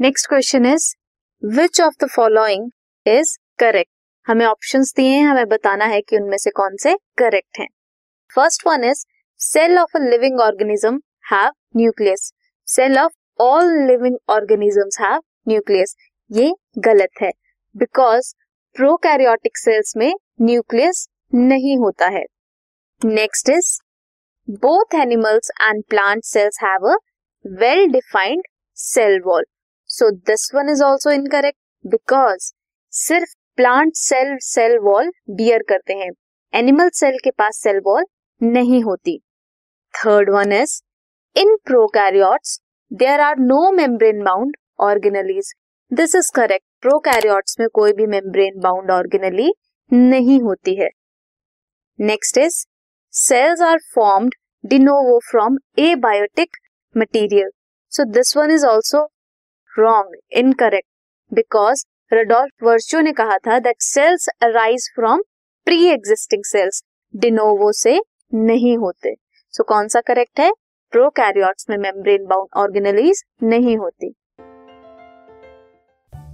Next question is which of the following is correct हमें option दिए हैं, हमें बताना है कि उनमें से कौन से करेक्ट हैं। First one is cell of a living organism have nucleus cell of all living organisms have nucleus ये गलत है बिकॉज़ प्रोकैरियोटिक सेल्स में न्यूक्लियस नहीं होता है। Next is both animals and plant cells have a well defined cell wall so this one is also incorrect because सिर्फ़ plant cell cell wall bear करते हैं। एनिमल सेल के पास cell wall नहीं होती। Third one is in prokaryotes there are no membrane bound organelles this is correct prokaryotes में कोई भी membrane bound organelle नहीं होती है। Next is cells are formed de novo from abiotic material so this one is also wrong incorrect because Rudolf Virchow ने कहा था that cells arise from pre existing cells de novo से नहीं होते. सो so, कौन सा करेक्ट है? Prokaryotes में मेम्ब्रेन बाउंड ऑर्गेनलीज नहीं होती.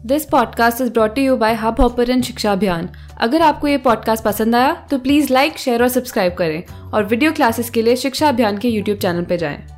This podcast is brought you by Hubhopper Shiksha Abhiyan अगर आपको ये पॉडकास्ट पसंद आया तो प्लीज़ लाइक शेयर और सब्सक्राइब करें. और वीडियो क्लासेस के लिए शिक्षा अभियान के यूट्यूब चैनल पर जाएँ।